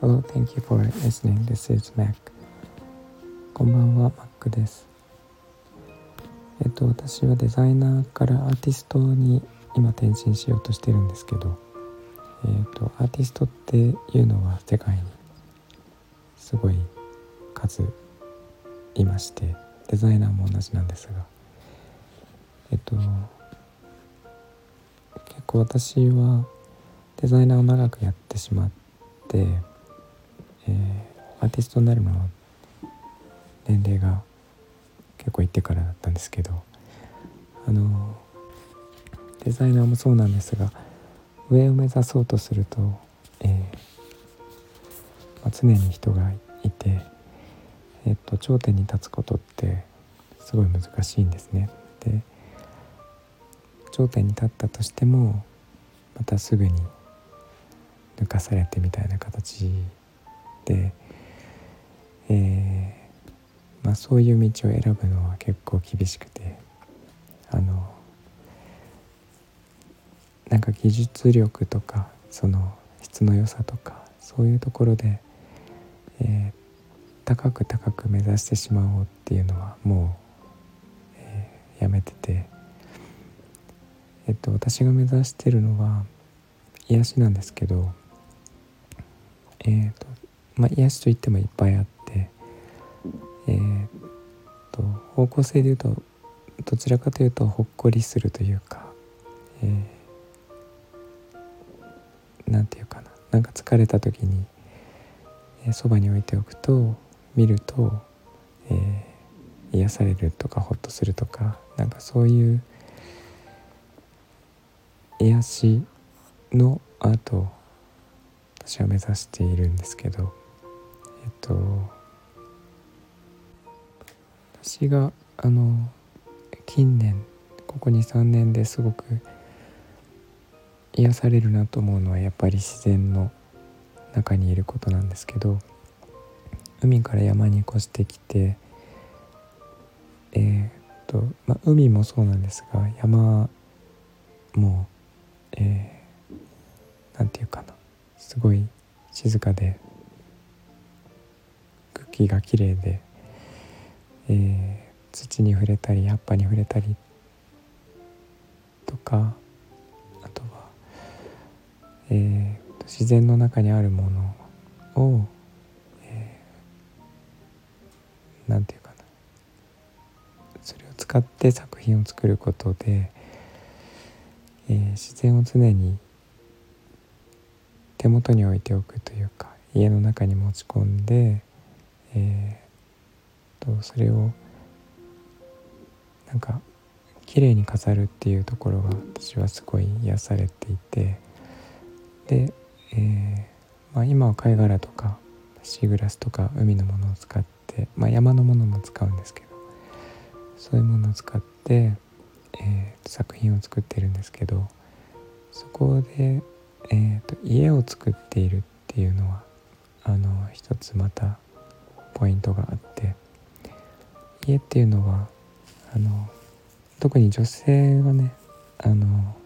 Hello, thank you for listening. This is Mac. こんばんは、Mac です。えっと、私はデザイナーからアーティストに今転身しようとしてるんですけど、えっと、アーティストっていうのは世界にすごい数いましてデザイナーも同じなんですがえっと結構私はデザイナーを長くやってしまって、えー、アーティストになるのは年齢が結構いってからだったんですけどあのデザイナーもそうなんですが上を目指そうとすると、えーまあ、常に人がいて、えっと、頂点に立つことってすごい難しいんですね。で頂点に立ったとしてもまたすぐに抜かされてみたいな形で、えー、まあ、そういう道を選ぶのは結構厳しくてあのなんか技術力とかその質の良さとかそういうところで、えー、高く高く目指してしまおうっていうのはもう、えー、やめてて、えっと、私が目指してるのは癒しなんですけど、えーとまあ、癒しといってもいっぱいあって、えーと、方向性で言うとどちらかというとほっこりするというか、えー、なんていうかななんか疲れた時にそば、に置いておくと見ると、えー、癒されるとかホッとするとかなんかそういう癒しのアートを私は目指しているんですけどえっと私があの近年ここ23年ですごく癒されるなと思うのはやっぱり自然の中にいることなんですけど海から山に越してきてえー、っと、まあ、海もそうなんですが山もえー、なんていうかなすごいで空気がきれいで、えー、土に触れたり葉っぱに触れたりとかあとは、えー、自然の中にあるものを何て言うかな。それを使って作品を作ることで、えー、自然を常に手元に置いておくというか家の中に持ち込んで、えー、とそれをなんか綺麗に飾るっていうところが私はすごい癒されていてで、えーまあ、今は貝殻とかシーグラスとか海のものを使って、まあ、山のものも使うんですけどそういうものを使って、えー、作品を作ってるんですけどそこで、えーと、家を作っているっていうのはあの一つまたポイントがあって家っていうのはあの特に女性はねあの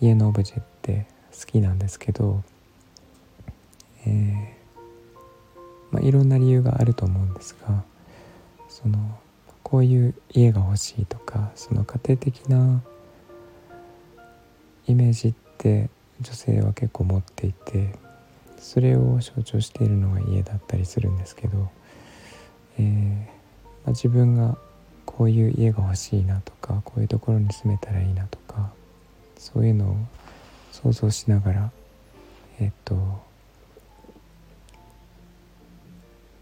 家のオブジェって好きなんですけどえー、まあ、いろんな理由があると思うんですがそのこういう家が欲しいとかその家庭的なイメージって女性は結構持っていてそれを象徴しているのが家だったりするんですけど、えー、まあ、自分がこういう家が欲しいなとかこういうところに住めたらいいなとかそういうのを想像しながらえっ、と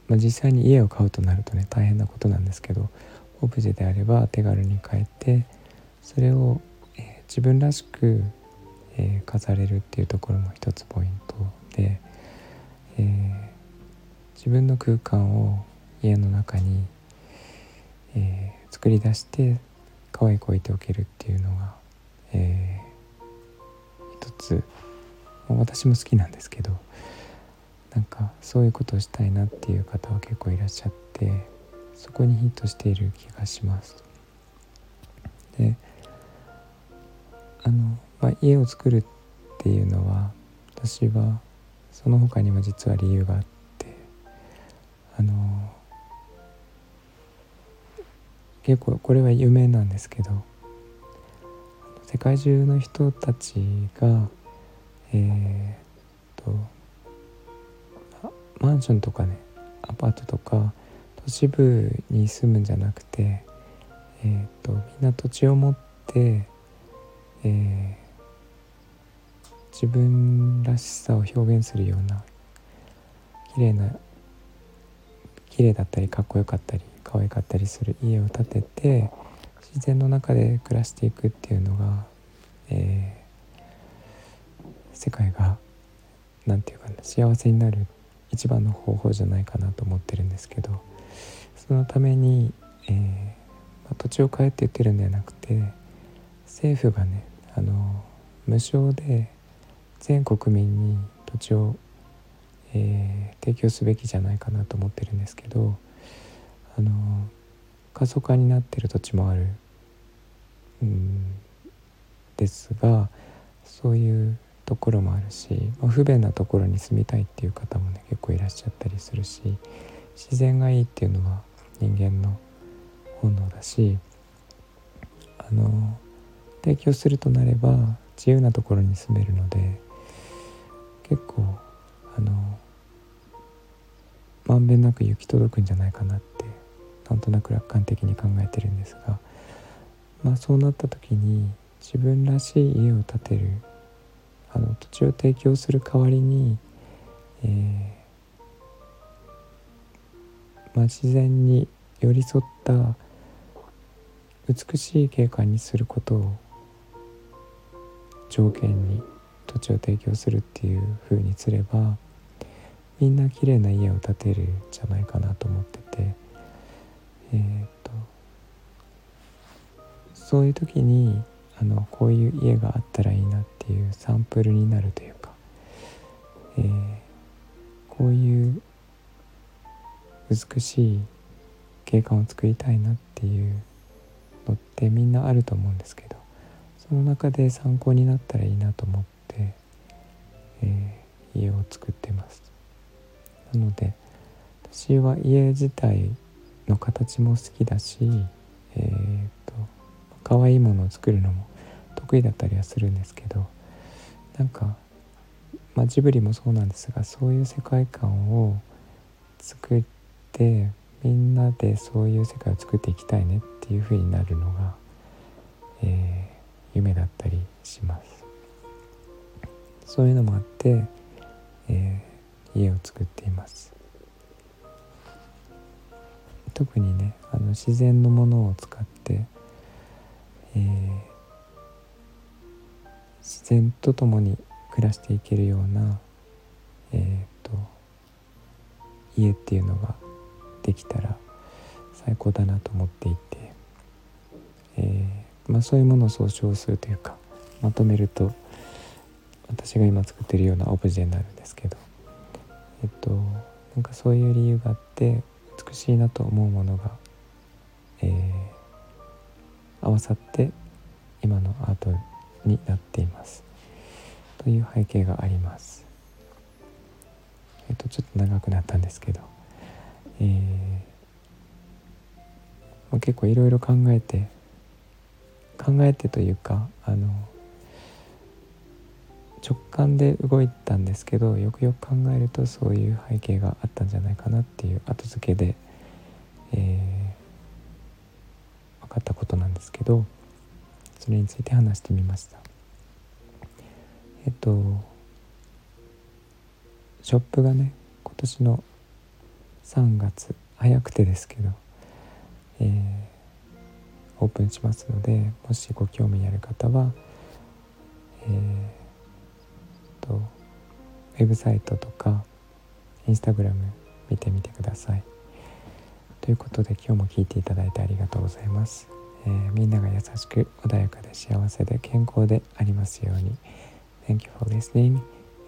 まあ、実際に家を買うとなるとね大変なことなんですけどオブジェであれば手軽に買えてそれを、えー、自分らしく、えー、飾れるっていうところも一つポイントで、えー、自分の空間を家の中に、え作り出して可愛く置いておけるっていうのが、え一つ、まあ、私も好きなんですけどなんかそういうことをしたいなっていう方は結構いらっしゃってそこにヒットしている気がします。であの、まあ、家を作るっていうのは私はその他にも実は理由があってあの結構これは夢なんですけど世界中の人たちがえー、っとマンションとかねアパートとか都市部に住むんじゃなくて、えー、っとみんな土地を持って、えー、自分らしさを表現するような綺麗な綺麗だったりかっこよかったり可愛かったりする家を建てて自然の中で暮らしていくっていうのが、えー、世界が何て言うかな幸せになる一番の方法じゃないかなと思ってるんですけどそのために、えー、まあ、土地を買えって言ってるんではなくて政府がねあの無償で全国民に土地を、えー、提供すべきじゃないかなと思ってるんですけどあの過疎化になってる土地もあるんですがそういうところもあるし、まあ、不便なところに住みたいっていう方もね結構いらっしゃったりするし自然がいいっていうのは人間の本能だしあの提供するとなれば自由なところに住めるので結構あのまんべんなく行き届くんじゃないかなってなんとなく楽観的に考えてるんですがまあそうなった時に自分らしい家を建てるあの土地を提供する代わりに、えー、まあ、自然に寄り添った美しい景観にすることを条件に土地を提供するっていうふうにすればみんな綺麗な家を建てるんじゃないかなと思っててえー、っとそういう時にあのこういう家があったらいいなっていうサンプルになるというか、えー、こういう美しい景観を作りたいなっていうのってみんなあると思うんですけどその中で参考になったらいいなと思って、えー、家を作ってます。なので私は家自体の形も好きだしえー、っと可愛いものを作るのも得意だったりはするんですけどなんか、まあ、ジブリもそうなんですがそういう世界観を作ってみんなでそういう世界を作っていきたいねっていう風になるのが、えー、夢だったりします。そういうのもあって、えー、家を作っています。特にねあの自然のものを使って、えー自然と共に暮らしていけるような、えーと、家っていうのができたら最高だなと思っていて、えー、まあ、そういうものを総称するというかまとめると私が今作ってるようなオブジェになるんですけどえっとなんかそういう理由があって美しいなと思うものが、えー、合わさって今のアートになっています。という背景があります。えっとちょっと長くなったんですけど、えー、まあ、結構いろいろ考えて考えてというかあの直感で動いたんですけどよくよく考えるとそういう背景があったんじゃないかなっていう後付けで、えー、分かったことなんですけどそれについて話してみました。えっとショップがね今年の3月早くてですけど、えー、オープンしますのでもしご興味ある方はえー、とウェブサイトとかインスタグラム見てみてください。ということで今日も聞いていただいてありがとうございます。えー、みんなが優しく穏やかで幸せで健康でありますように Thank you for listening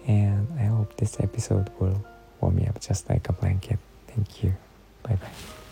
and I hope this episode will warm me up just like a blanket. Thank you. Bye bye.